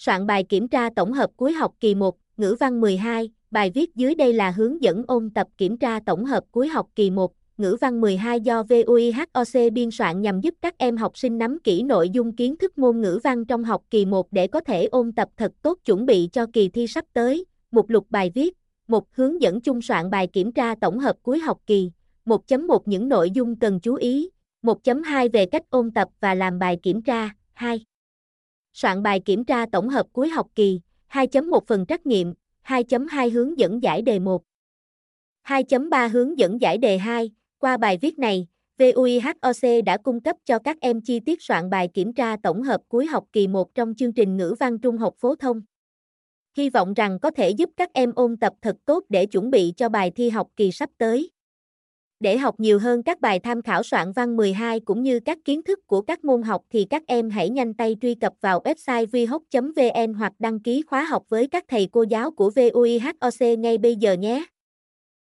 Soạn bài kiểm tra tổng hợp cuối học kỳ 1, ngữ văn 12, bài viết dưới đây là hướng dẫn ôn tập kiểm tra tổng hợp cuối học kỳ 1, ngữ văn 12 do VUIHOC biên soạn nhằm giúp các em học sinh nắm kỹ nội dung kiến thức môn ngữ văn trong học kỳ 1 để có thể ôn tập thật tốt chuẩn bị cho kỳ thi sắp tới. Mục lục bài viết, một hướng dẫn chung soạn bài kiểm tra tổng hợp cuối học kỳ, 1.1 những nội dung cần chú ý, 1.2 về cách ôn tập và làm bài kiểm tra, 2. Soạn bài kiểm tra tổng hợp cuối học kỳ, 2.1 phần trắc nghiệm, 2.2 hướng dẫn giải đề 1. 2.3 hướng dẫn giải đề 2, qua bài viết này, VUIHOC đã cung cấp cho các em chi tiết soạn bài kiểm tra tổng hợp cuối học kỳ 1 trong chương trình ngữ văn trung học phổ thông. Hy vọng rằng có thể giúp các em ôn tập thật tốt để chuẩn bị cho bài thi học kỳ sắp tới. Để học nhiều hơn các bài tham khảo soạn văn 12 cũng như các kiến thức của các môn học thì các em hãy nhanh tay truy cập vào website vihoc.vn hoặc đăng ký khóa học với các thầy cô giáo của VUIHOC ngay bây giờ nhé.